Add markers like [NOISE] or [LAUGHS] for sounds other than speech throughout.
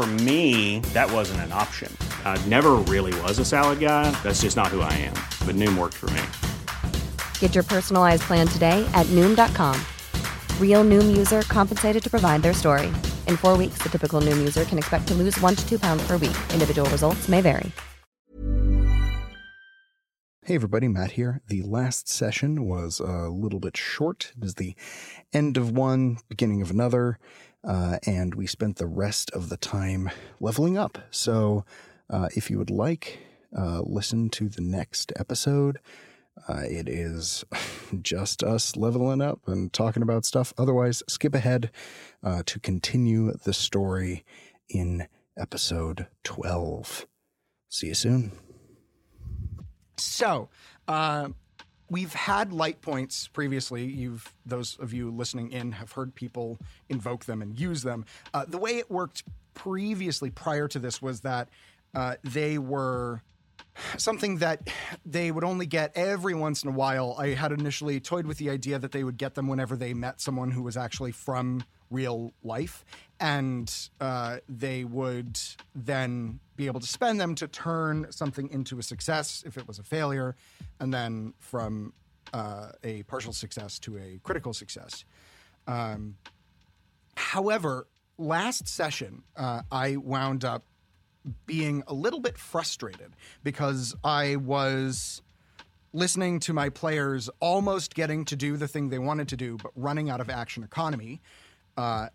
For me, that wasn't an option. I never really was a salad guy. That's just not who I am. But Noom worked for me. Get your personalized plan today at Noom.com. Real Noom user compensated to provide their story. In four weeks, the typical Noom user can expect to lose one to two pounds per week. Individual results may vary. Hey everybody, Matt here. The last session was a little bit short. It is the end of one, beginning of another, uh, and we spent the rest of the time leveling up. So uh, if you would like, uh, listen to the next episode. Uh, it is [LAUGHS] just us leveling up and talking about stuff. Otherwise, skip ahead uh, to continue the story in episode 12. See you soon. So, we've had light points previously. You've those of you listening in have heard people invoke them and use them. Uh, the way it worked previously, prior to this, was that uh, they were something that they would only get every once in a while. I had initially toyed with the idea that they would get them whenever they met someone who was actually from real life, and uh, they would then be able to spend them to turn something into a success if it was a failure, and then from uh, a partial success to a critical success. Um, however, last session, uh, I wound up being a little bit frustrated because I was listening to my players almost getting to do the thing they wanted to do, but running out of action economy uh,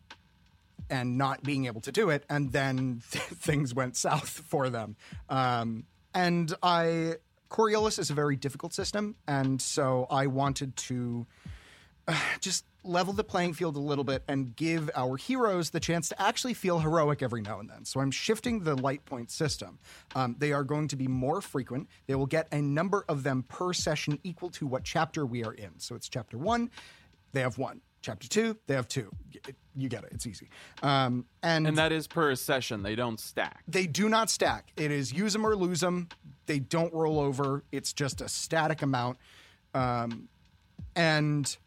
and not being able to do it. And then [LAUGHS] things went south for them. Um, and I, Coriolis is a very difficult system. And so I wanted to uh, just level the playing field a little bit and give our heroes the chance to actually feel heroic every now and then. So I'm shifting the light point system. Um, they are going to be more frequent. They will get a number of them per session equal to what chapter we are in. So it's chapter one, they have one. Chapter two, they have two. You get it. It's easy. Um, and And that is per session. They don't stack. they do not stack. It is use them or lose them. They don't roll over. It's just a static amount. Um, and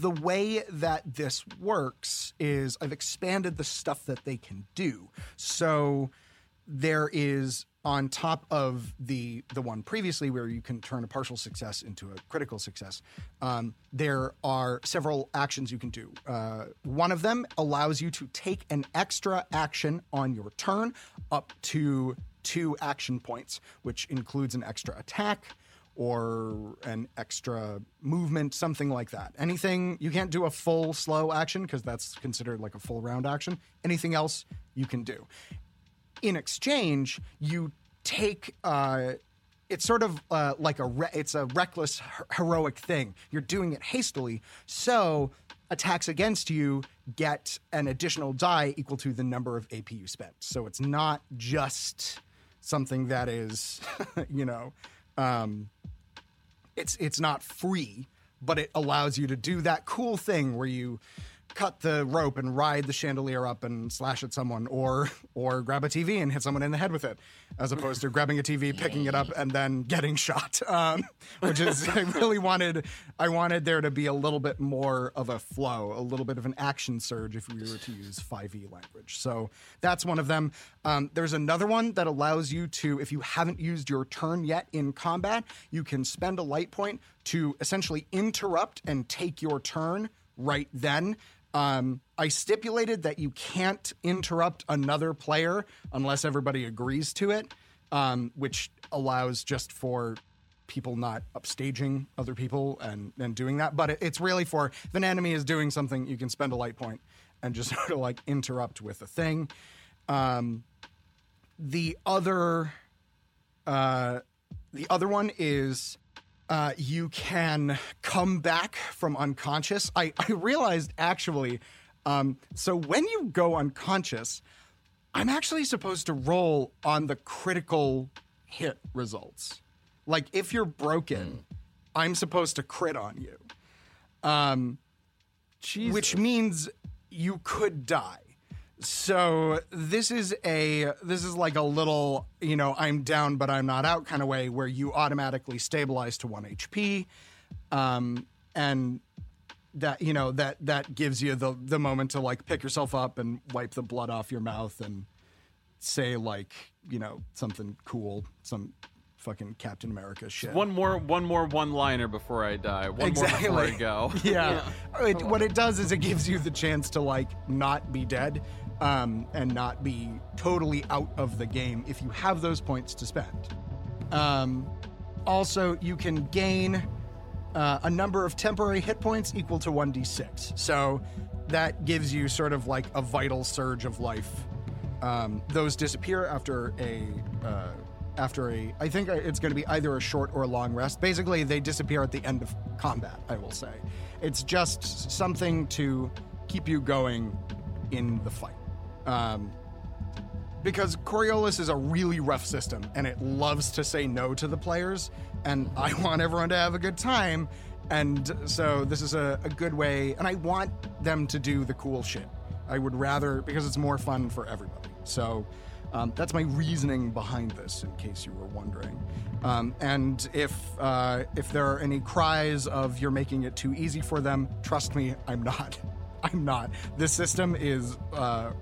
the way that this works is I've expanded the stuff that they can do. So there is on top of the the one previously where you can turn a partial success into a critical success um, there are several actions you can do. Uh, one of them allows you to take an extra action on your turn up to two action points which includes an extra attack or an extra movement something like that. Anything you can't do a full slow action because that's considered like a full round action. Anything else you can do in exchange, you take. Uh, it's sort of uh, like a re- it's a reckless her- heroic thing. You're doing it hastily, so attacks against you get an additional die equal to the number of AP you spent. So it's not just something that is, [LAUGHS] you know, um, it's it's not free, but it allows you to do that cool thing where you cut the rope and ride the chandelier up and slash at someone, or or grab a TV and hit someone in the head with it, as opposed to grabbing a TV, picking it up, and then getting shot. Um, which is [LAUGHS] I really wanted I wanted there to be a little bit more of a flow, a little bit of an action surge if we were to use 5e language. So that's one of them. Um, there's another one that allows you to, if you haven't used your turn yet in combat, you can spend a light point to essentially interrupt and take your turn right then. Um, I stipulated that you can't interrupt another player unless everybody agrees to it, um, which allows just for people not upstaging other people and, and doing that. But it, it's really for if an enemy is doing something, you can spend a light point and just [LAUGHS] sort of like interrupt with a thing. Um, the other, uh, the other one is uh, you can come back from unconscious. I, I realized actually, um, so when you go unconscious, I'm actually supposed to roll on the critical hit results. Like if you're broken, I'm supposed to crit on you. Um, which means you could die. So this is a this is like a little you know I'm down but I'm not out kind of way where you automatically stabilize to one HP, um, and that you know that that gives you the the moment to like pick yourself up and wipe the blood off your mouth and say like you know something cool some fucking Captain America shit. One more, one more one-liner before I die. One more before I go. [LAUGHS] [LAUGHS] yeah. It, what it does is it gives you the chance to like not be dead um, and not be totally out of the game if you have those points to spend. Um, also, you can gain uh, a number of temporary hit points equal to 1d6. So that gives you sort of like a vital surge of life. Um, those disappear after a. Uh, after a, I think it's going to be either a short or a long rest. Basically, they disappear at the end of combat, I will say. It's just something to keep you going in the fight. Um, because Coriolis is a really rough system and it loves to say no to the players, and I [LAUGHS] want everyone to have a good time. And so this is a, a good way, and I want them to do the cool shit. I would rather, because it's more fun for everybody. So um, that's my reasoning behind this, in case you were wondering. Um, and if uh, if there are any cries of you're making it too easy for them, trust me, I'm not. [LAUGHS] I'm not. This system is uh,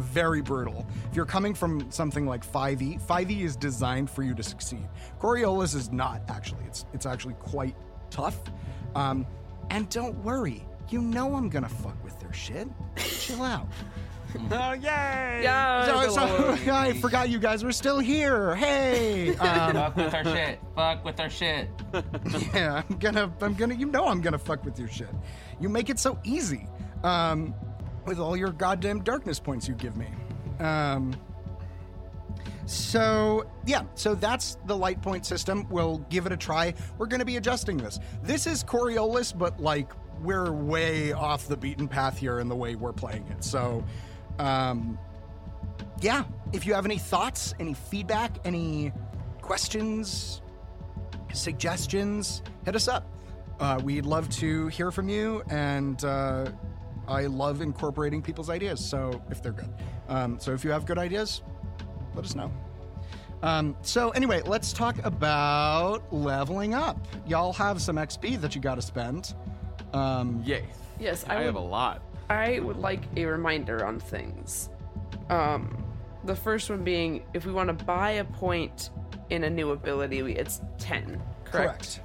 very brutal. If you're coming from something like 5e, 5e is designed for you to succeed. Coriolis is not actually. It's it's actually quite tough. Um, and don't worry, you know I'm gonna fuck with their shit. Chill out. [LAUGHS] oh yay! Yeah. So, so [LAUGHS] I forgot you guys were still here. Hey. [LAUGHS] Um, Fuck with our shit. Fuck with our shit. yeah, I'm gonna, I'm gonna, you know, I'm gonna fuck with your shit. You make it so easy, um, with all your goddamn darkness points you give me. Um, so yeah, so that's the light point system. We'll give it a try. We're gonna be adjusting this. This is Coriolis, but like we're way off the beaten path here in the way we're playing it. So, um, yeah, if you have any thoughts, any feedback, any questions, suggestions, hit us up. Uh, we'd love to hear from you, and uh, I love incorporating people's ideas. So if they're good, um, so if you have good ideas, let us know. Um, so anyway, let's talk about leveling up. Y'all have some XP that you got to spend. Um, Yay. Yes, I, I, would, have a lot. I would like a reminder on things. Um, the first one being if we want to buy a point in a new ability, we- it's 10, correct? correct.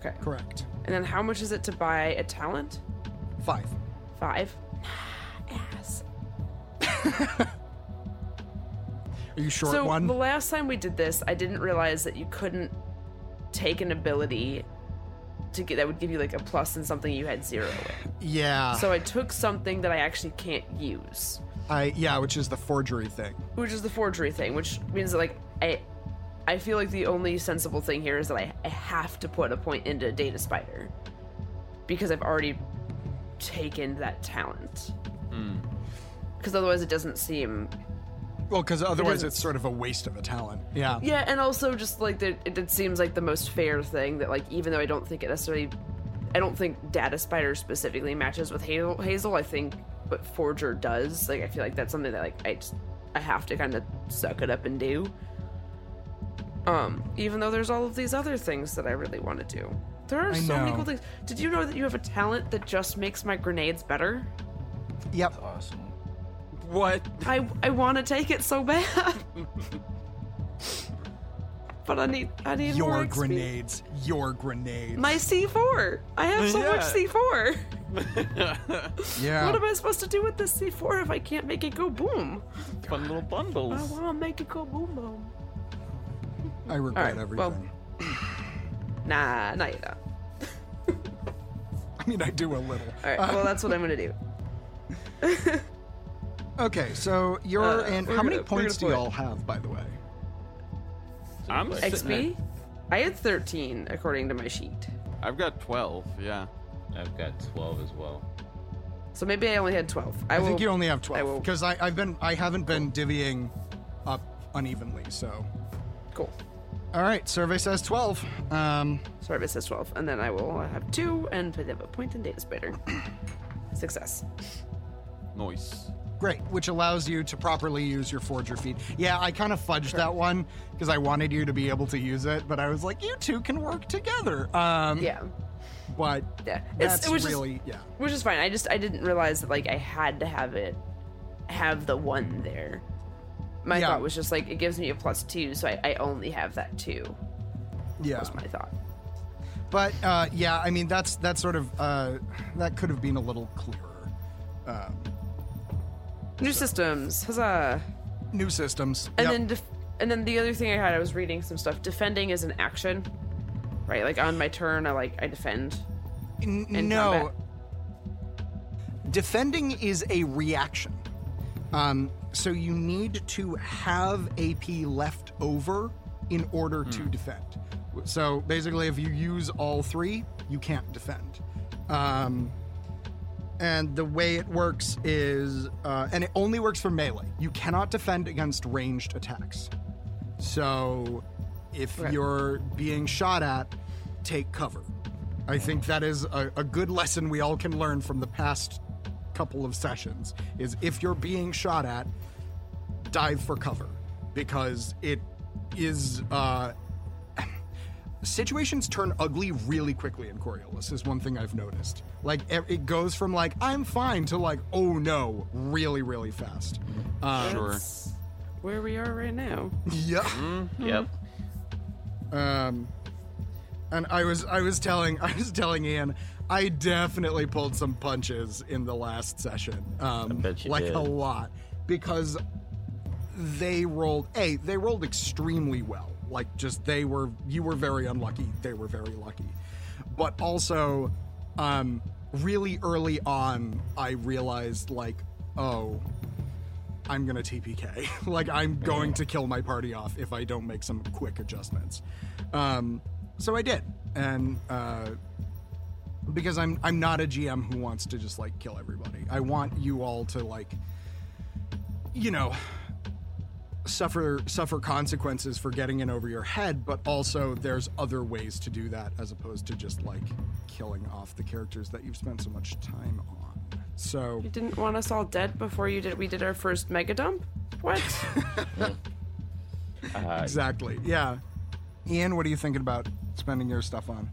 Okay. Correct. And then how much is it to buy a talent? Five. Five. Ass. Are you short so one? the last time we did this, I didn't realize that you couldn't take an ability to get that would give you like a plus in something you had zero in. yeah. So I took something that I actually can't use, I yeah, which is the forgery thing. which is the forgery thing, which means that like I I feel like the only sensible thing here is that I, I have to put a point into Data Spider because I've already taken that talent. Because otherwise, it doesn't seem Well, because otherwise doesn't- it's sort of a waste of a talent. Yeah. Yeah, and also just like that, it, it seems like the most fair thing that like even though I don't think it necessarily I don't think Data Spider specifically matches with Hazel. Hazel, I think, but Forger does. Like, I feel like that's something that like I just I have to kind of suck it up and do. Um, even though there's all of these other things that I really want to do. There are I so many cool things. Did you know that you have a talent that just makes my grenades better? Yep. Awesome. What? I I want to take it so bad. [LAUGHS] but I need I need more Your XP. grenades. Your grenades. My C4. I have so much C4. [LAUGHS] yeah. What am I supposed to do with this C4 if I can't make it go boom? Fun little bundles. I bundles. want to make it go boom boom. I regret Alright, everything. well- Nah, not yet. I mean, I do a little. All right, well that's what I'm gonna do. [LAUGHS] Okay, so you're Uh, and how many gonna- we're points do y'all have, by the way? I'm sitting XP. I had 13 according to my sheet, I've got 12, yeah. I've got 12 as well. so maybe I only had 12. I, I, will, think you only have twelve will- because I, I've been I haven't been divvying up unevenly. So, Cool. All right, survey says twelve. Um, Sorry, it says 12, and then I will have two and put up a point in Data Spider. [CLEARS THROAT] Success. Nice. great, which allows you to properly use your forger feat. Yeah, I kind of fudged that one because I wanted you to be able to use it, but I was like, you two can work together. Um, Yeah. but Yeah. It's, that's it was just- really yeah. which is fine. I just I didn't realize that like I had to have it have the one there. My Yeah. thought was just like it gives me a plus two, so I, I only have that two. Yeah. Was my thought. But uh, yeah, I mean that's that's sort of uh, that could have been a little clearer. Um, New systems, huzzah! new systems. And Yep. then def- and then the other thing I had, I was reading some stuff. Defending is an action, right? Like on my turn, I like I defend. N- no, combat. defending is a reaction. Um, so you need to have AP left over in order to defend. So basically, if you use all three, you can't defend. Um, and the way it works is, uh, and it only works for melee. You cannot defend against ranged attacks. So if Okay. you're being shot at, take cover. I think that is a, a good lesson we all can learn from the past couple of sessions is if you're being shot at, dive for cover because it is uh [LAUGHS] situations turn ugly really quickly in Coriolis is one thing I've noticed. Like it goes from like I'm fine to like oh no really really fast. Um, Sure. Where we are right now. [LAUGHS] yeah. Yep. Um, and I was I was telling [LAUGHS] I was telling Ian I definitely pulled some punches in the last session. Um, bet you like did. a lot because they rolled a they rolled extremely well. Like just they were you were very unlucky. They were very lucky, but also um, really early on I realized like oh I'm gonna TPK. [LAUGHS] like I'm going to kill my party off if I don't make some quick adjustments. Um, so I did, and uh, because I'm I'm not a GM who wants to just like kill everybody. I want you all to like, you know, suffer suffer consequences for getting in over your head, but also there's other ways to do that as opposed to just like killing off the characters that you've spent so much time on. So You didn't want us all dead before you did. We did our first mega dump. What? [LAUGHS] [LAUGHS] Uh, Exactly. Yeah. Ian, what are you thinking about spending your stuff on?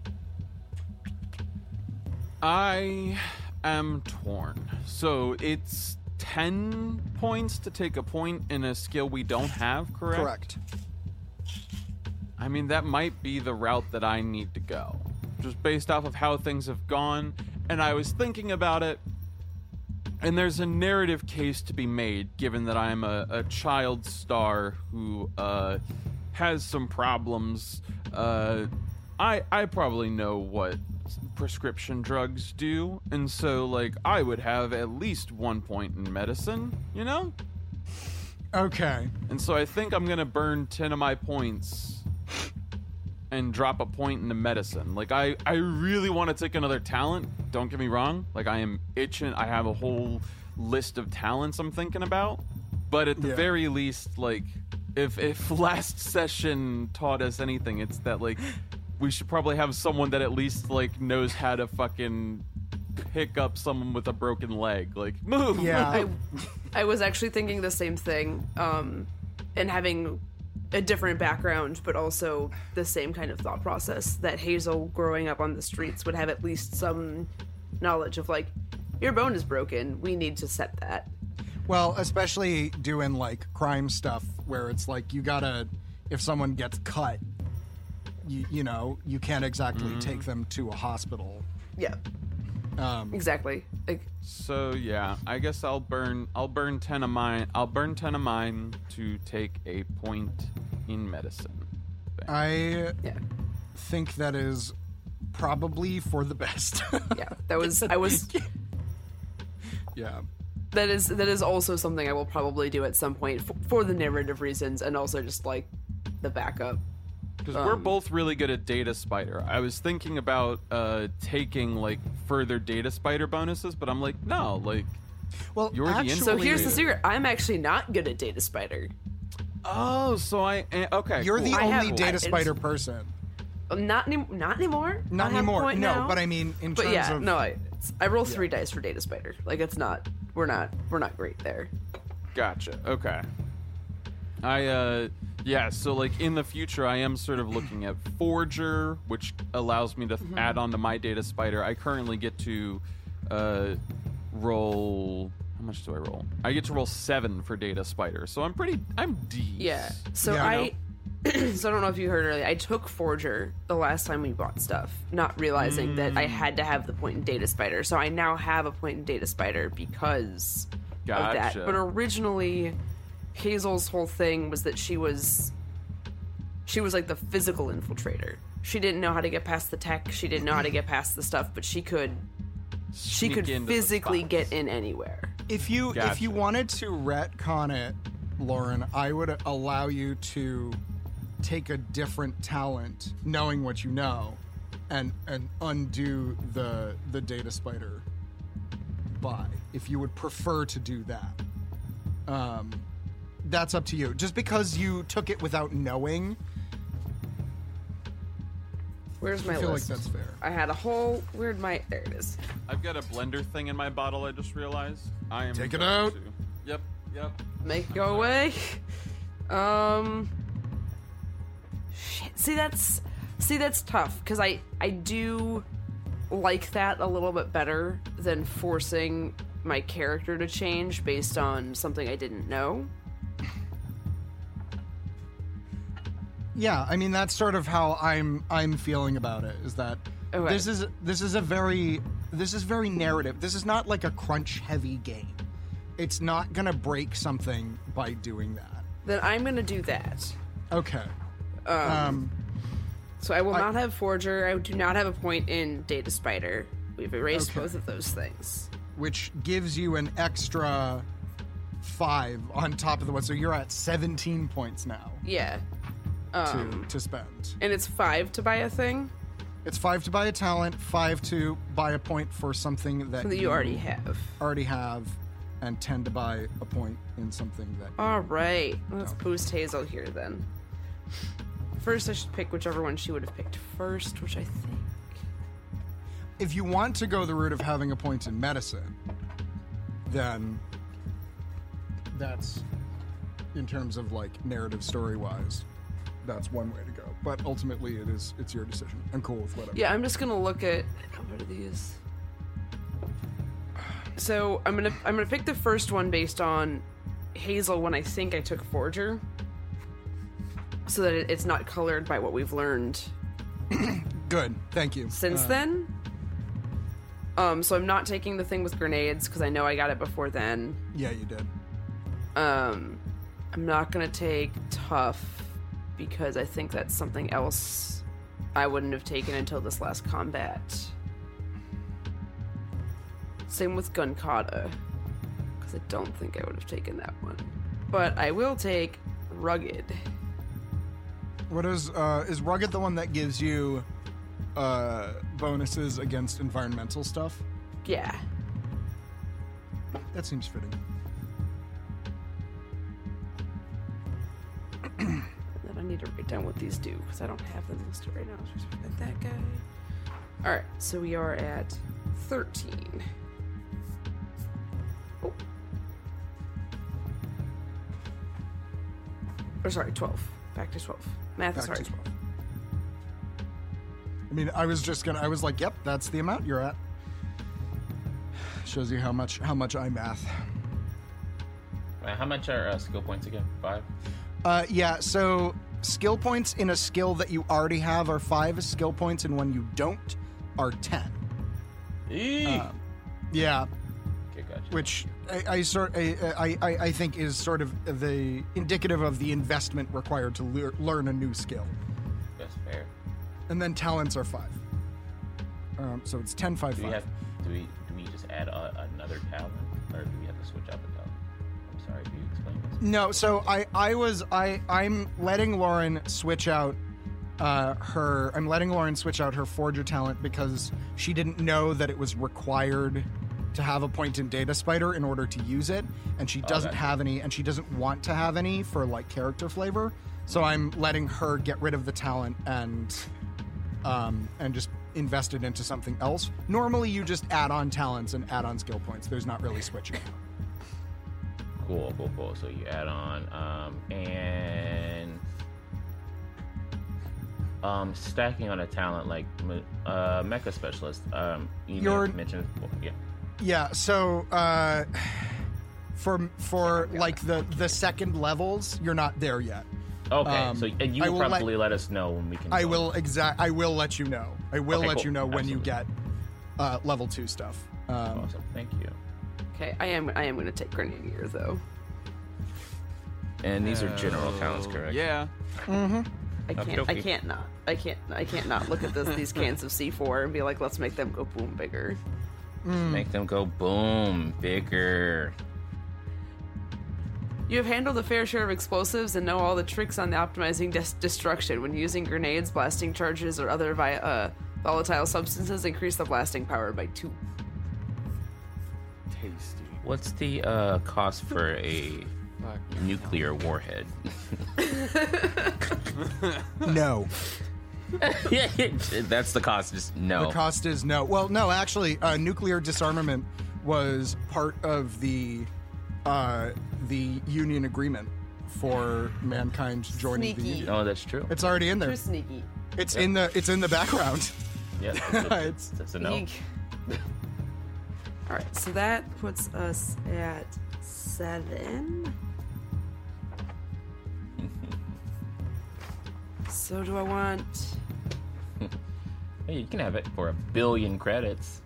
I am torn. So it's 10 points to take a point in a skill we don't have, correct? Correct. I mean, that might be the route that I need to go, just based off of how things have gone. And I was thinking about it, and there's a narrative case to be made, given that I'm a, a child star who uh, has some problems. Uh, I I probably know what prescription drugs do, and so like I would have at least one point in medicine, you know. Okay. And so I think I'm gonna burn ten of my points and drop a point into medicine. Like I, I really want to take another talent. Don't get me wrong. Like I am itching. I have a whole list of talents I'm thinking about. But at the Yeah. very least, like if if last session taught us anything, it's that like [LAUGHS] we should probably have someone that at least like knows how to fucking pick up someone with a broken leg. Like move. Yeah. I, I was actually thinking the same thing, um, and having a different background, but also the same kind of thought process that Hazel, growing up on the streets, would have at least some knowledge of like, your bone is broken. We need to set that. Well, especially doing like crime stuff where it's like you gotta, if someone gets cut, you, you know, you can't exactly Mm-hmm. take them to a hospital. Yeah, Um, exactly. Like, So yeah, I guess I'll burn. I'll burn ten of mine. I'll burn ten of mine to take a point in medicine. I yeah, think that is probably for the best. [LAUGHS] yeah. That was I was. [LAUGHS] yeah. That is that is also something I will probably do at some point for, for the narrative reasons, and also just like the backup. Because we're Um, both really good at Data Spider. I was thinking about uh, taking like further Data Spider bonuses, but I'm like, no, like Well, You're the actually, So here's the secret: I'm actually not good at Data Spider. oh, so I eh, okay. You're cool. the I only have- data I- spider person. Uh, Not any, not anymore. Not I have a anymore. No, now. but I mean, in But terms yeah, of no, I, I roll three dice for Data Spider. Like it's not. We're not. We're not great there. Gotcha. Okay. I uh yeah, so like in the future I am sort of looking at Forger, which allows me to th- add on to my data spider. I currently get to uh roll how much do I roll? I get to roll 7 for data spider. So I'm pretty I'm D. Yeah. So Yeah, I. [CLEARS THROAT] so I don't know if you heard earlier. I took Forger the last time we bought stuff, not realizing that Mm. I had to have the point in Data Spider. So I now have a point in Data Spider because of that. But originally, Hazel's whole thing was that she was she was like the physical infiltrator. She didn't know how to get past the tech. She didn't know how to get past the stuff, but she could she Sneak could physically get in anywhere. if you if you wanted to retcon it, Lauren, I would allow you to take a different talent, knowing what you know, and and undo the the data spider buy. If you would prefer to do that, um, that's up to you. Just because you took it without knowing, Where's my I feel list? like that's fair. I had a whole where'd my there it is. I've got a blender thing in my bottle I just realized. I am Take it going out. to- Yep, yep. Make it go away. Um shit. See that's see that's tough because I I do like that a little bit better than forcing my character to change based on something I didn't know. Yeah, I mean that's sort of how I'm I'm feeling about it. Is that Okay. this is this is a very this is very narrative. This is not like a crunch heavy game. It's not gonna break something by doing that. Then I'm gonna do that. Okay. Um, So I will I- not have Forger. I do not have a point in Data Spider. We've erased Okay. both of those things. which gives you an extra five on top of the one. So you're at 17 points now Yeah. To, Um, to spend. and it's five to buy a thing It's five to buy a talent, five to buy a point for something that, that you already have. already have, and 10 to buy a point in something that. All right, let's boost Hazel here then. First, I should pick whichever one she would have picked first, which I think. if you want to go the route of having a point in medicine, then that's in terms of like narrative story wise, that's one way to go. But ultimately, it is it's your decision. I'm cool with whatever. Yeah, I'm just gonna look at what are these. So I'm gonna I'm gonna pick the first one based on Hazel when I think I took Forger, so that it- it's not colored by what we've learned [CLEARS THROAT] Good. Thank you. since Uh, then. Um, so I'm not taking the thing with grenades because I know I got it before then. Yeah, you did. Um, I'm not gonna take tough because I think that's something else I wouldn't have taken until this last combat. Same with gun kata because I don't think I would have taken that one, but I will take rugged. What is uh is rugged the one that gives you uh bonuses against environmental stuff? Yeah, That seems fitting. Need to write down what these do because I don't have them listed right now. Just like that guy. All right, so we are at thirteen. Oh. Or sorry, twelve. Back to twelve. Math is hard. 12. I mean, I was just gonna. I was like, "Yep, that's the amount you're at." Shows you how much how much I math. Uh, how much are uh, skill points again? Five. Uh, yeah. So skill points in a skill that you already have are five skill points, and when you don't, are ten. Um, yeah. Okay, gotcha. Which I, I sort I, I I think is sort of the indicative of the investment required to lear, learn a new skill. That's fair. And then talents are five. Um, so it's 10, 5, Do we 5. have? Do we? Do we just add a, another talent, or do we have to switch out No, so I I was I I'm letting Lauren switch out uh her I'm letting Lauren switch out her forger talent because she didn't know that it was required to have a point in data spider in order to use it and she doesn't Okay. have any and she doesn't want to have any for like character flavor. So I'm letting her get rid of the talent and um and just invest it into something else. Normally you just add on talents and add on skill points. There's not really switching. Cool, cool, cool. So you add on, um, and um, stacking on a talent like uh, mecha specialist. Um, you You're- mentioned, yeah. Yeah, so uh for for like the the second levels, you're not there yet. Okay, Um, so and you will will let- probably let, us know when we can. I join. will exact I will let you know. I will Okay, let cool. you know when you get uh level 2 stuff. Um Awesome, thank you. Okay, I am I am going to take Grenadier though. And these are general talents, Oh, correct? Yeah. Mm-hmm. I can't. I Okey-dokey. can't not. I can't. I can't not look at this these [LAUGHS] cans of C4 and be like, let's make them go boom bigger. Make them go boom, bigger. You have handled a fair share of explosives and know all the tricks on the optimizing des- destruction. When using grenades, blasting charges, or other vi- uh, volatile substances, increase the blasting power by two. Tasty. What's the uh, cost for a nuclear warhead? [LAUGHS] No. [LAUGHS] yeah, that's the cost. Just no. The cost is no. Well, no, actually uh nuclear disarmament was part of the uh the union agreement for mankind joining the union. oh, that's true. It's already in there. Too sneaky. It's in the it's in the background. Yeah, that's [LAUGHS] a, It's- that's a no. Eek. All right, so that puts us at seven. [LAUGHS] so do I want? Hey, you can have it for a billion credits.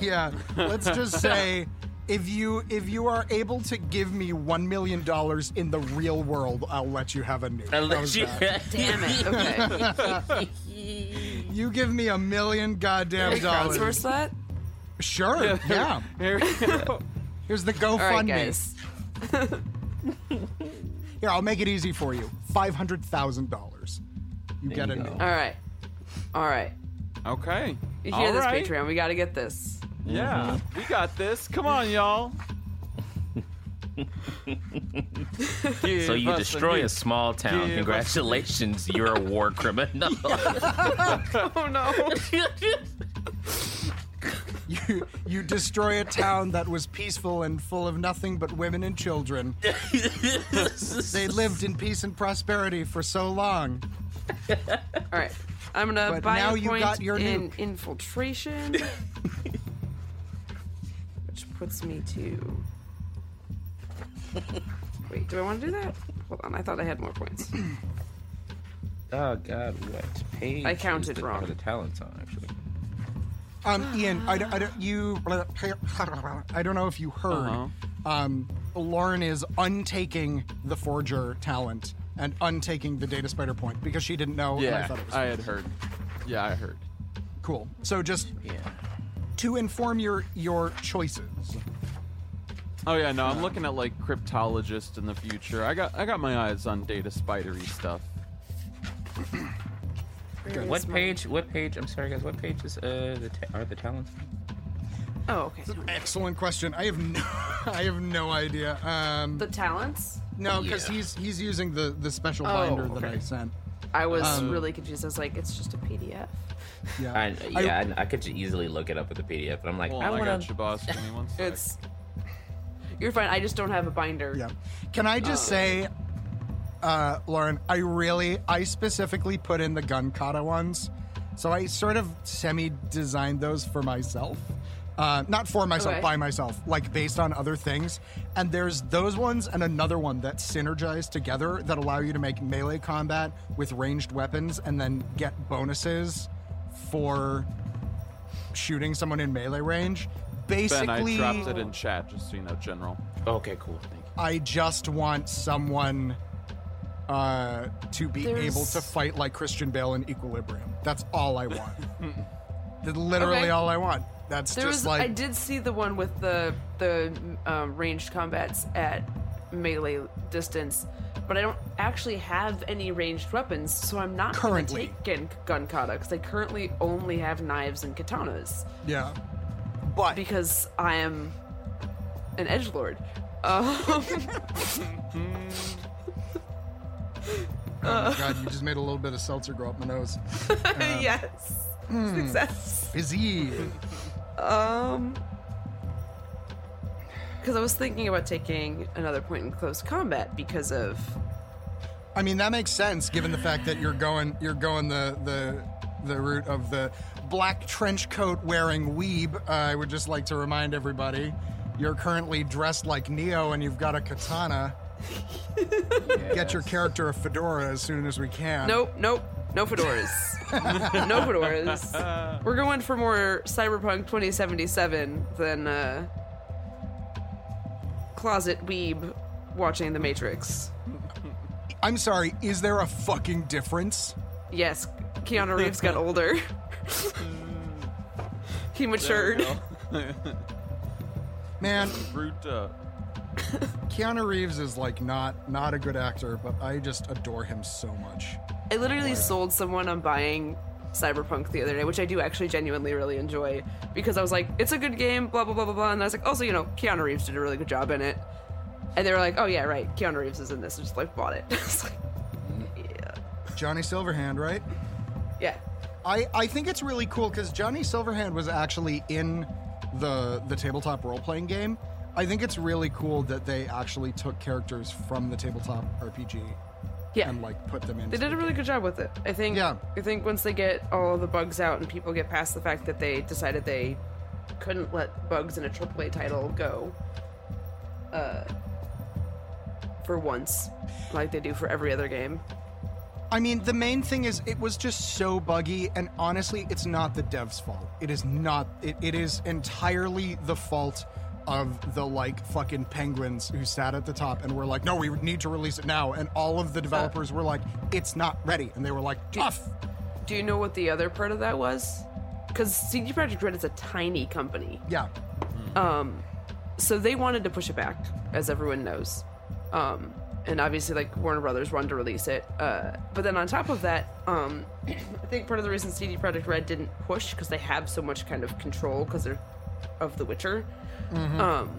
Yeah, let's just [LAUGHS] say if you if you are able to give me one million dollars in the real world, I'll let you have a nuke. How's you. Damn it. Okay. [LAUGHS] You give me a million goddamn Can we dollars. crowdsource that? Sure. Yeah. [LAUGHS] Here we go. Here's the All right, GoFundMe. guys. [LAUGHS] Here, I'll make it easy for you. Five hundred thousand dollars. You get you a go. nuke. All right. All right. Okay. You hear All this, right. Patreon? We got to get this. Yeah, mm-hmm. we got this. Come on, y'all. [LAUGHS] So you destroy a nuke. small town. Give us a Congratulations, you're a war criminal. Oh no. You, you destroy a town that was peaceful and full of nothing but women and children. [LAUGHS] They lived in peace and prosperity for so long. All right. I'm gonna But buy now a you point got your in nuke. infiltration, [LAUGHS] which puts me to. Wait, do I want to do that? Hold on, I thought I had more points. [COUGHS] oh God, what page? I counted is the, wrong. Are the talents on actually? Um, Ian, I, don't- I don't, you, I don't know if you heard. Uh-huh. Um, Lauren is untaking the forger talent and untaking the data spider point because she didn't know. and I Yeah, thought it was I had heard. Yeah, I heard. cool. So just Yeah. to inform your your choices. Oh yeah, no, I'm looking at like cryptologist in the future. I got I got my eyes on data spidery stuff. Where What is my- page? What page? I'm sorry, guys. What page is uh the ta- are the talents? Oh, okay. Excellent question. I have no, [LAUGHS] I have no idea. Um, The talents. No, because he's he's using the the special Oh, binder that okay. I sent. I was Um, really confused. I was like, it's just a PDF. Yeah. I, yeah, I, I could easily look it up with the PDF, but I'm like, Hold I on, I, want got to. you, boss. Give me one [LAUGHS] sec. It's. You're fine. I just don't have a binder. Yeah. Can I just say, uh, Lauren, I really, I specifically put in the gun kata ones. So I sort of semi designed those for myself. Uh, not for myself, Okay. by myself, like based on other things. And there's those ones and another one that synergize together that allow you to make melee combat with ranged weapons and then get bonuses for shooting someone in melee range. Basically, Ben, I dropped it in chat, just so you know, General. Okay, cool. Thank you. I just want someone uh, to be There's- able to fight like Christian Bale in Equilibrium. That's all I want. [LAUGHS] That's literally Okay. all I want. That's There just was. like I did see the one with the the um, ranged combats at melee distance, but I don't actually have any ranged weapons, so I'm not gonna Currently. take gun, gun kata because I currently only have knives and katanas yeah. But because I am an edge lord. Um, [LAUGHS] [LAUGHS] oh my god, you just made a little bit of seltzer grow up my nose. [LAUGHS] yes, Hmm. success. Fizzy. Um, because I was thinking about taking another point in close combat because of I mean that makes sense given the fact that you're going you're going the the the route of the black trench coat wearing weeb. Uh, I would just like to remind everybody you're currently dressed like Neo and you've got a katana. [LAUGHS] Get your character a fedora as soon as we can. Nope, nope, no fedoras. [LAUGHS] no fedoras. We're going for more Cyberpunk 2077 than uh, closet weeb watching The Matrix. I'm sorry, is there a fucking difference? Yes, Keanu Reeves got older. [LAUGHS] he matured. Man, Brute up. [LAUGHS] Keanu Reeves is like not not a good actor, but I just adore him so much. I literally sold someone on buying Cyberpunk the other day, which I do actually genuinely really enjoy because I was like, it's a good game, blah blah blah blah blah, and I was like, also you know, Keanu Reeves did a really good job in it, and they were like, oh yeah, right, Keanu Reeves is in this, and just like bought it. [LAUGHS] I was like, yeah, Johnny Silverhand, right? yeah. I, I think it's really cool because Johnny Silverhand was actually in the the tabletop role playing game. I think it's really cool that they actually took characters from the tabletop RPG Yeah. and like put them in. They did a really good job with it. I think. Yeah. I think once they get all the bugs out and people get past the fact that they decided they couldn't let bugs in a AAA title go, uh, for once, like they do for every other game. I mean, the main thing is it was just so buggy, and honestly, it's not the devs' fault. It is not. It, it is entirely the fault of the like fucking penguins who sat at the top and were like, "No, we need to release it now," and all of the developers were like, "It's not ready," and they were like, "Tough." Do you know what the other part of that was? Because CD Projekt Red is a tiny company. Yeah. Um, so they wanted to push it back, as everyone knows. Um, and obviously, like Warner Brothers wanted to release it. Uh, but then on top of that, um, [CLEARS THROAT] I think part of the reason CD Projekt Red didn't push because they have so much kind of control because they're of The Witcher. Um,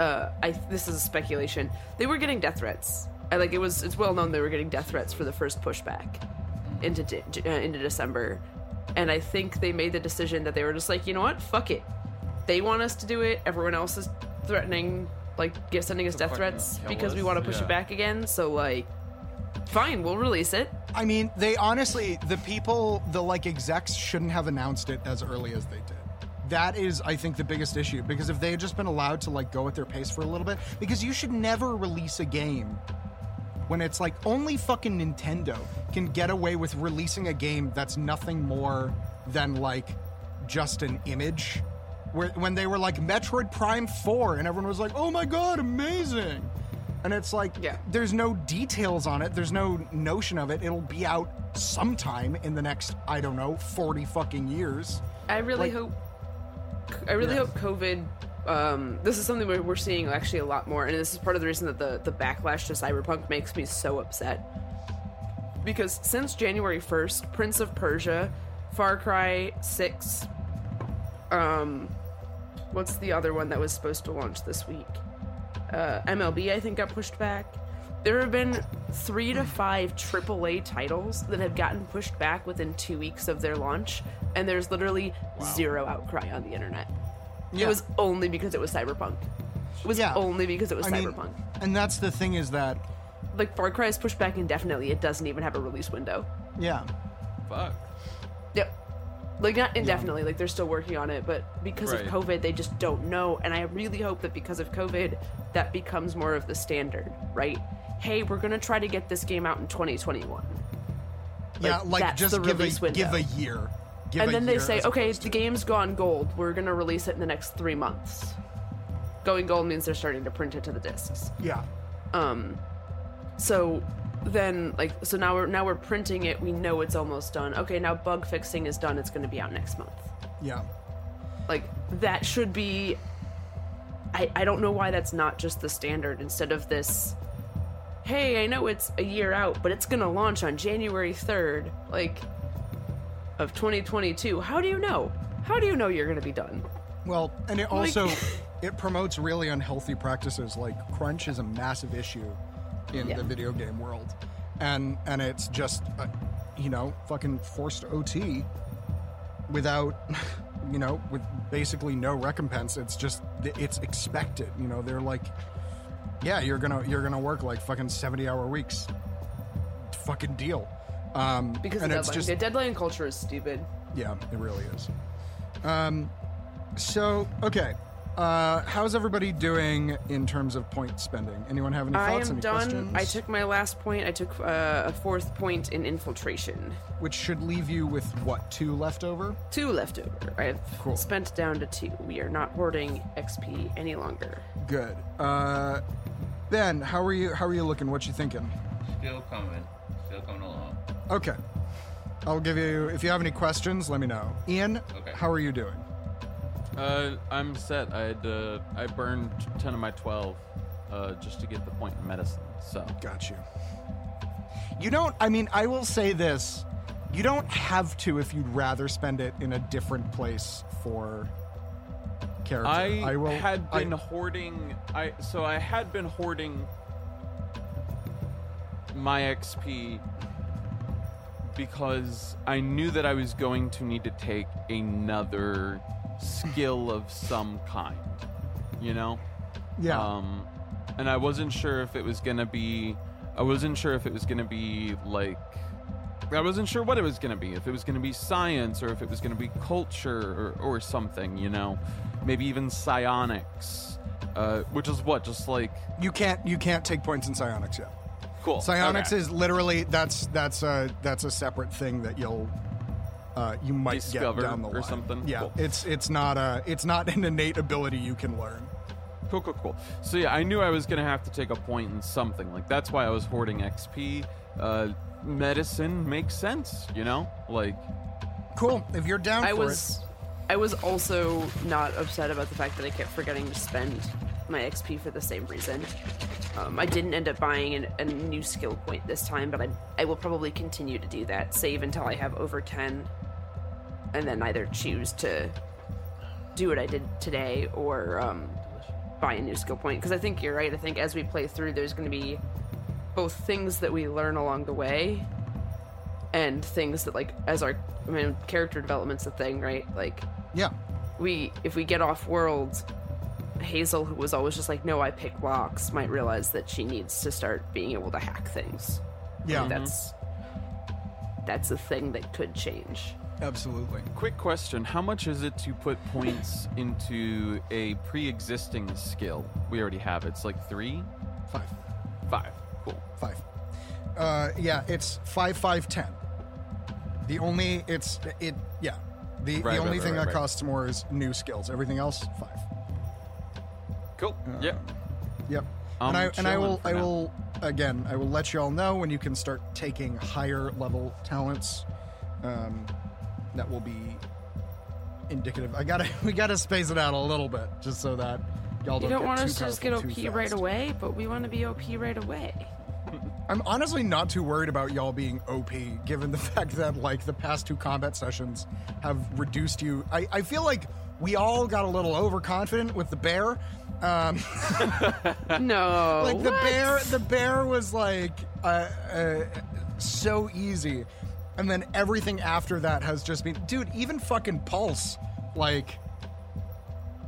uh, I this is a speculation. They were getting death threats. I like it was. It's well known they were getting death threats for the first pushback into de- uh, into December, and I think they made the decision that they were just like, you know what, fuck it. They want us to do it. Everyone else is threatening, like, get sending us death threats kill because we want to push Yeah. it back again. So like, fine, we'll release it. I mean, they honestly, the people, the like execs shouldn't have announced it as early as they did. That is, I think, the biggest issue because if they had just been allowed to like go at their pace for a little bit, because you should never release a game when it's like only fucking Nintendo can get away with releasing a game that's nothing more than like just an image. Where when they were like Metroid Prime 4 and everyone was like, "Oh my god, amazing." And it's like Yeah. there's no details on it. There's no notion of it. It'll be out sometime in the next, I don't know, 40 fucking years. I really Like- hope. I really Yeah. hope COVID. Um, this is something we're, we're seeing actually a lot more, and this is part of the reason that the the backlash to Cyberpunk makes me so upset. Because since January first, Prince of Persia, Far Cry Six, um, what's the other one that was supposed to launch this week? Uh, MLB, I think, got pushed back. There have been three to five AAA titles that have gotten pushed back within two weeks of their launch, and there's literally zero outcry on the internet. It was only because it was Cyberpunk. It was Yeah. only because it was I mean, Cyberpunk. and that's the thing is that like Far Cry is pushed back indefinitely. It doesn't even have a release window. yeah, Fuck. Yep. Like not indefinitely, like they're still working on it, but because Right. of COVID, they just don't know. And I really hope that because of COVID, that becomes more of the standard, right? Hey, we're gonna try to get this game out in 2021. yeah, Like, just give a give a year. Give and a then they say, okay, the to- game's gone gold. We're gonna release it in the next three months. Going gold means they're starting to print it to the discs. Yeah, Um, so then like so now we're now we're printing it. We know it's almost done. Okay, now bug fixing is done. It's going to be out next month. yeah. Like that should be. I I don't know why that's not just the standard instead of this. Hey, I know it's a year out, but it's going to launch on January third, like of 2022. How do you know? How do you know you're going to be done? Well, and it Like- also [LAUGHS] it promotes really unhealthy practices. Like crunch is a massive issue in Yeah. the video game world, and and it's just uh, you know fucking forced OT without [LAUGHS] you know with basically no recompense. It's just it's expected. You know they're like, yeah, you're gonna you're gonna work like fucking seventy hour weeks. Fucking deal. Um, Because and it's deadline, just the deadline culture is stupid. yeah, it really is. Um, so okay, uh, how's everybody doing in terms of point spending? Anyone have any I thoughts? am any done. questions? I took my last point. I took uh, a fourth point in infiltration. which should leave you with what two left over? Two left over. I have Cool. spent down to two. We are not hoarding XP any longer. Good. Uh, ben, how are you? How are you looking? What you thinking? Still coming. Still coming along. Okay, I'll give you. If you have any questions, let me know. Ian, Okay. how are you doing? Uh, I'm set. I had uh, I burned ten of my twelve, uh, just to get the point in medicine. So Got you. You don't. I mean, I will say this: you don't have to if you'd rather spend it in a different place for character. I, will. had I- been hoarding. I so I had been hoarding my XP because I knew that I was going to need to take another skill of some kind. You know. yeah. Um, and I wasn't sure if it was gonna be. I wasn't sure if it was gonna be like. I wasn't sure what it was gonna be. If it was gonna be science or if it was gonna be culture or, or something. You know, maybe even psionics, uh, which is what just like you can't. You can't take points in psionics yet. cool. Psionics Okay. is literally that's that's a that's a separate thing that you'll uh, you might Discover get down the line. or something? Yeah, Cool. it's it's not a it's not an innate ability you can learn. Cool, cool, cool. So yeah, I knew I was gonna have to take a point in something. Like that's why I was hoarding XP. Uh, medicine makes sense, you know. Like Cool. If you're down I for was, I was also not upset about the fact that I kept forgetting to spend my XP for the same reason. Um, I didn't end up buying an, a new skill point this time, but I, I will probably continue to do that. Save until I have over ten, and then either choose to do what I did today or um, buy a new skill point. Because I think you're right. I think as we play through, there's going to be both things that we learn along the way and things that like as our I mean character development's a thing, right? Like. Yeah. we if we get off world Hazel, who was always just like, no, I pick locks, might realize that she needs to start being able to hack things. Yeah. Like, that's that's a thing that could change. Absolutely. Quick question: How much is it to put points into a pre-existing skill? We already have. It's like three, Five. five. Cool. Five. Uh, yeah, it's five, five, ten. The only it's it yeah. The Right, the only right, thing right, that costs more is new skills. Everything else, five. Cool. yep. Yep. I'm and I and I will I now. will again I will let you all know when you can start taking higher level talents. Um, that will be indicative. I gotta [LAUGHS] we gotta space it out a little bit just so that y'all don't, You don't want us to just get OP right away, but we want to be OP right away. I'm honestly not too worried about y'all being OP, given the [LAUGHS] fact that like the past two combat sessions have reduced you. I, I feel like we all got a little overconfident with the bear, Um, [LAUGHS] no. like the what? bear, the bear was like uh, uh, so easy, and then everything after that has just been, dude. Even fucking Pulse, like,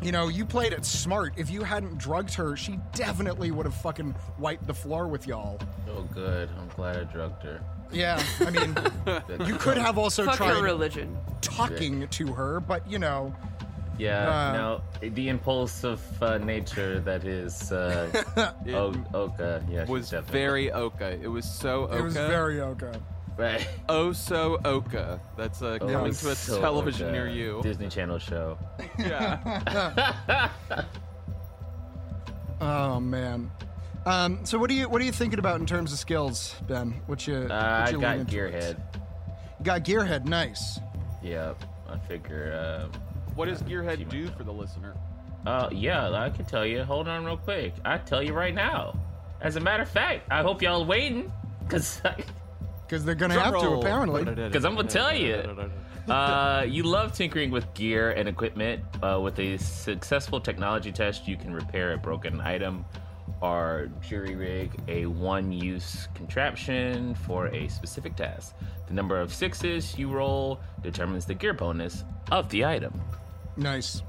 you know, you played it smart. If you hadn't drugged her, she definitely would have fucking wiped the floor with y'all. Oh, good. I'm glad I drugged her. Yeah, I mean, [LAUGHS] you could have also Fuck tried your religion. talking to her, but you know, Yeah, Uh, no, the impulsive uh, nature that is uh, o- [LAUGHS] Oka. Yeah, she's was definitely- very Oka. It was so Oka. it was very okay. Right. [LAUGHS] oh so Oka. That's uh, Oh, coming it's to a so television Oka. near you. Disney Channel show. Yeah. [LAUGHS] [LAUGHS] Oh man. Um, so what are you what are you thinking about in terms of skills, Ben? What you? Uh, what I got leaning towards? Gearhead. You got gearhead. Nice. Yep, I figure. Uh, what does Gearhead do know. for the listener? Uh, yeah, I can tell you. Hold on, real quick. I tell you right now. As a matter of fact, I hope y'all waiting, cause, Because they're gonna have to apparently. cause I'm gonna tell you. [LAUGHS] Uh, you love tinkering with gear and equipment. Uh, with a successful technology test, you can repair a broken item or jury rig a one-use contraption for a specific task. The number of sixes you roll determines the gear bonus of the item. Nice.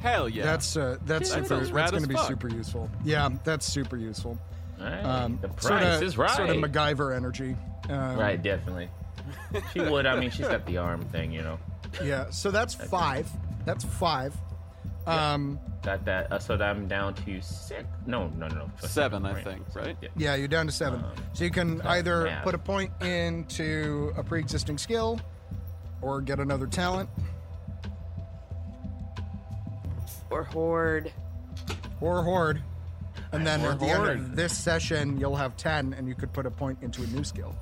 Hell yeah. That's uh, that's That super. That's gonna be fuck. super useful. Yeah, that's super useful. All right, Um, the price sorta, is right. Sort of MacGyver energy. Um, Right, definitely. She would. I mean, she's got the arm thing, you know. Yeah. So that's five. That's five. Um, Got that. Uh, so that I'm down to six. No, no, no, no. Seven, I think, right? Yeah. yeah, you're down to seven. Um, so you can either math. put a point into a pre-existing skill, or get another talent, Or horde. or horde. And then at the end of this session, you'll have ten, and you could put a point into a new skill.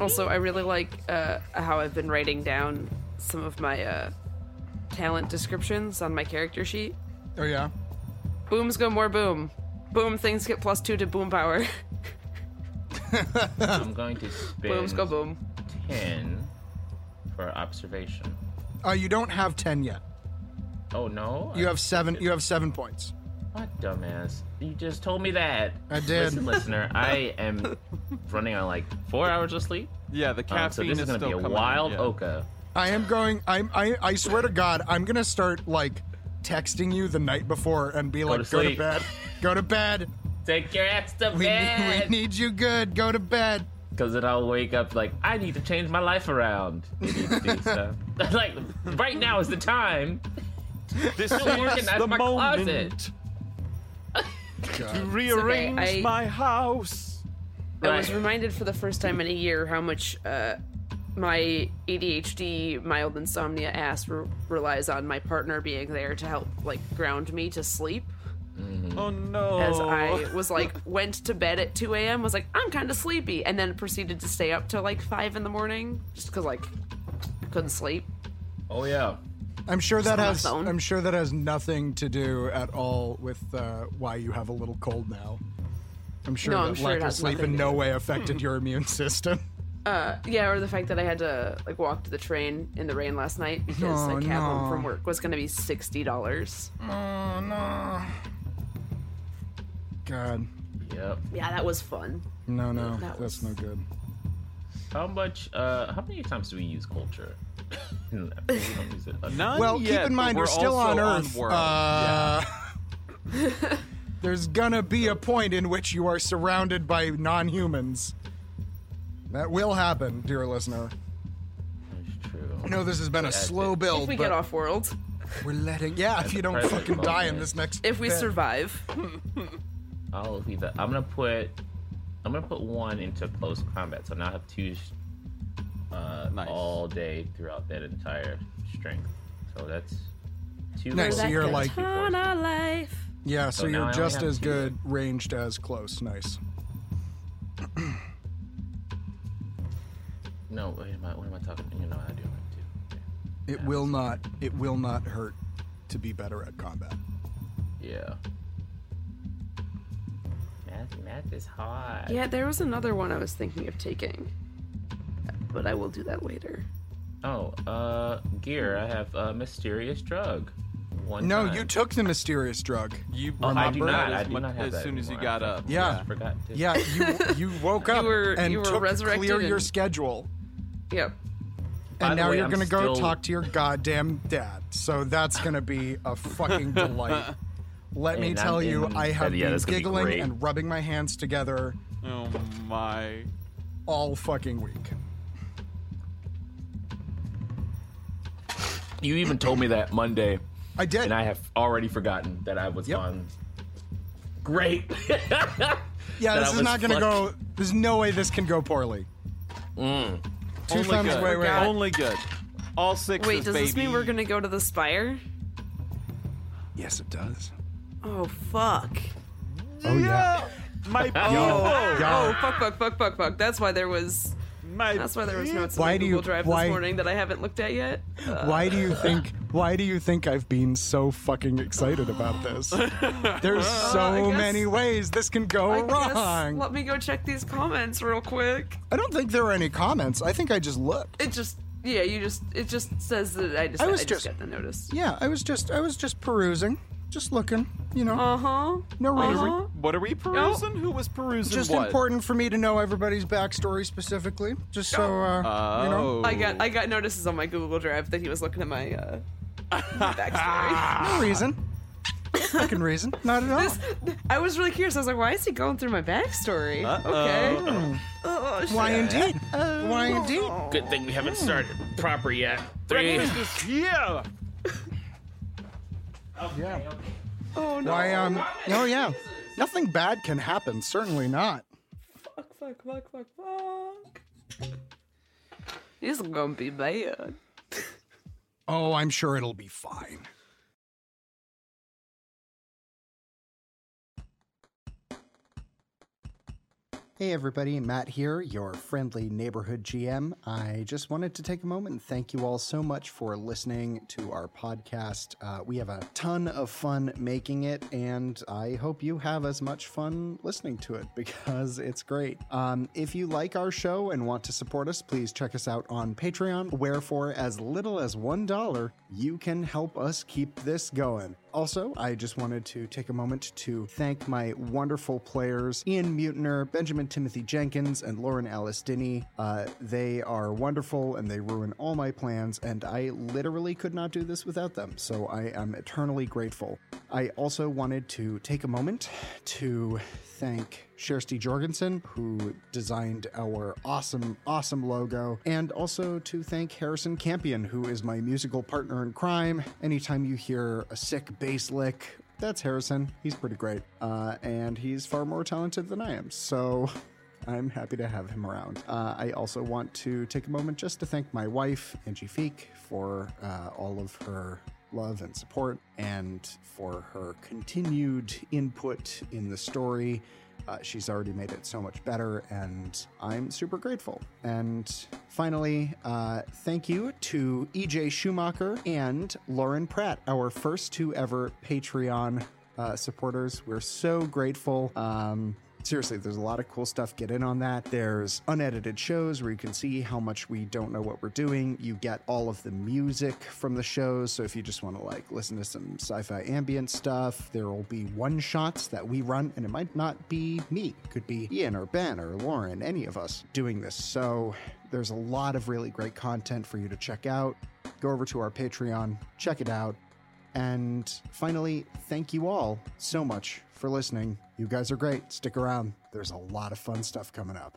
Also, I really like uh, how I've been writing down some of my uh, talent descriptions on my character sheet. Oh yeah. Booms go more boom. Boom things get plus two to boom power. [LAUGHS] I'm going to spend Booms go boom. ten for observation. Uh, you don't have ten yet. Oh no! You have seven. You have seven points. What dumbass? You just told me that. I did. Listen, listener, I am running on like four hours of sleep. Yeah, the caffeine Um, caffeine so this is is going to be a wild in, yeah. Oka. I am going. I'm. I. I swear to God, I'm gonna start like texting you the night before and be like, to "Go to bed. Go to bed. [LAUGHS] Take your ass to We, bed. we need you good. Go to bed." Because then I'll wake up like I need to change my life around. ADHD [LAUGHS] stuff. like right now is the time. This is organize the my moment [LAUGHS] to rearrange I- my house. I was reminded for the first time in a year how much uh, my ADHD mild insomnia ass re- relies on my partner being there to help like ground me to sleep. Oh no! As I [LAUGHS] was like went to bed at 2 a.m. was like I'm kind of sleepy, and then proceeded to stay up till like five in the morning just because like I couldn't sleep. Oh yeah. I'm sure that has. I'm sure that has nothing to do at all with uh, why you have a little cold now. I'm sure No, that I'm sure lack of sleep in no way [LAUGHS] affected your immune system. Uh, yeah, or the fact that I had to like walk to the train in the rain last night because Oh, a cab home from work was going to be sixty dollars. Oh no. God. Yep. Yeah, that was fun. No, no, That that's was- no good. How much? Uh, how many times do we use culture? We don't use it. None Well, yet, keep in mind we're you're still on Earth. World. uh, [LAUGHS] there's gonna be a point in which you are surrounded by non-humans. That will happen, dear listener. That's true. I know this has been a slow build, If we but get off world, we're letting. Yeah, if you don't present fucking die in this next. if we bit. survive, I'll leave that. I'm gonna put. I'm gonna put one into close combat, so now I have two. Uh, Nice. all day throughout that entire strength. So that's two. Nice, so you're like- two force. Life. Yeah, so, So you're just have as two. good ranged as close. Nice. [CLEARS THROAT] No, wait, am I, what am I talking? You know, how I do it too. It will not. It will not hurt to be better at combat. Yeah. Math, math is hard. Yeah, there was another one I was thinking of taking, but I will do that later. Oh, uh, gear. I have a mysterious drug. one No, time. you took the mysterious drug. You Oh, I do not. as I do not have as that soon as you got up. Yeah. I forgot. to- Yeah, you [LAUGHS] you woke up were- and you were took resurrected clear your schedule, Yep. By and the now way, you're gonna go still- talk to your goddamn dad. So that's gonna be a fucking [LAUGHS] delight. Let me And I'm tell you, I have yeah, been that's gonna be giggling and rubbing my hands together Oh my. all fucking week. You even told me that Monday, I did. and I have already forgotten that I was Yep. on. Great. [LAUGHS] yeah, this is not gonna go. There's no way this can go poorly. Mm. Two Only thumbs. good. Wait, wait. Only good. All six. Wait, does baby. this mean we're gonna go to the spire? Yes, it does. Oh fuck. Oh yeah. My Oh, Yeah. oh fuck, fuck, fuck, fuck, fuck. That's why there was. My That's why there was notes Why in do the you- Drive why- this morning that I haven't looked at yet. Uh, [LAUGHS] Why do you think? [LAUGHS] Why do you think I've been so fucking excited about this? [LAUGHS] There's so Uh, guess- many ways this can go I guess wrong. let me go check these comments real quick. I don't think there are any comments. I think I just looked. It just, yeah, you just, it just says that I just, I I, was just, just- got the notice. Yeah, I was just I was just perusing, just looking. You know, Uh huh. no reason. Uh-huh. What are we perusing? Who was perusing Just what? important for me to know everybody's backstory specifically, just so uh, you know. Oh. I got, I got notices on my Google Drive that he was looking at my, uh, my [LAUGHS] backstory. No reason. No fucking reason. Not at all. This, I was really curious. I was like, why is he going through my backstory? Okay. Oh, shit. Why indeed? Why indeed? Good thing we haven't started proper yet. Three. Yeah. [LAUGHS] Yeah. Oh no. Why um? Oh yeah. Nothing bad can happen. Certainly not. Fuck, fuck, fuck, fuck, fuck. This is gonna be bad. Oh, I'm sure it'll be fine. Hey everybody, Matt here, your friendly neighborhood GM. I just wanted to take a moment and thank you all so much for listening to our podcast. Uh, we have a ton of fun making it, and I hope you have as much fun listening to it [LAUGHS] because it's great. Um, if you like our show and want to support us, please check us out on Patreon, where for as little as $1, you can help us keep this going. Also, I just wanted to take a moment to thank my wonderful players, Ian Mutiner, Benjamin Timothy Jenkins, and Lauren Alice Dinney. Uh, they are wonderful and they ruin all my plans, and I literally could not do this without them, so I am eternally grateful. I also wanted to take a moment to thank Shersty Jorgensen, who designed our awesome, awesome logo, and also to thank Harrison Campion, who is my musical partner in crime. Anytime you hear a sick bass lick, that's Harrison. He's pretty great. Uh, and he's far more talented than I am. So [LAUGHS] I'm happy to have him around. Uh, I also want to take a moment just to thank my wife, Angie Feek, for uh, all of her love and support and for her continued input in the story. Uh, she's already made it so much better, and I'm super grateful. And finally, uh, thank you to EJ Schumacher and Lauren Pratt, our first two ever Patreon uh, supporters. We're so grateful. Um, seriously, there's a lot of cool stuff. Get in on that. There's unedited shows where you can see how much we don't know what we're doing. You get all of the music from the shows. So if you just want to like listen to some sci-fi ambient stuff, there will be one shots that we run, and it might not be me. It could be Ian or Ben or Lauren, any of us doing this. So there's a lot of really great content for you to check out. Go over to our Patreon, check it out. And finally, thank you all so much for listening. You guys are great. Stick around. There's a lot of fun stuff coming up.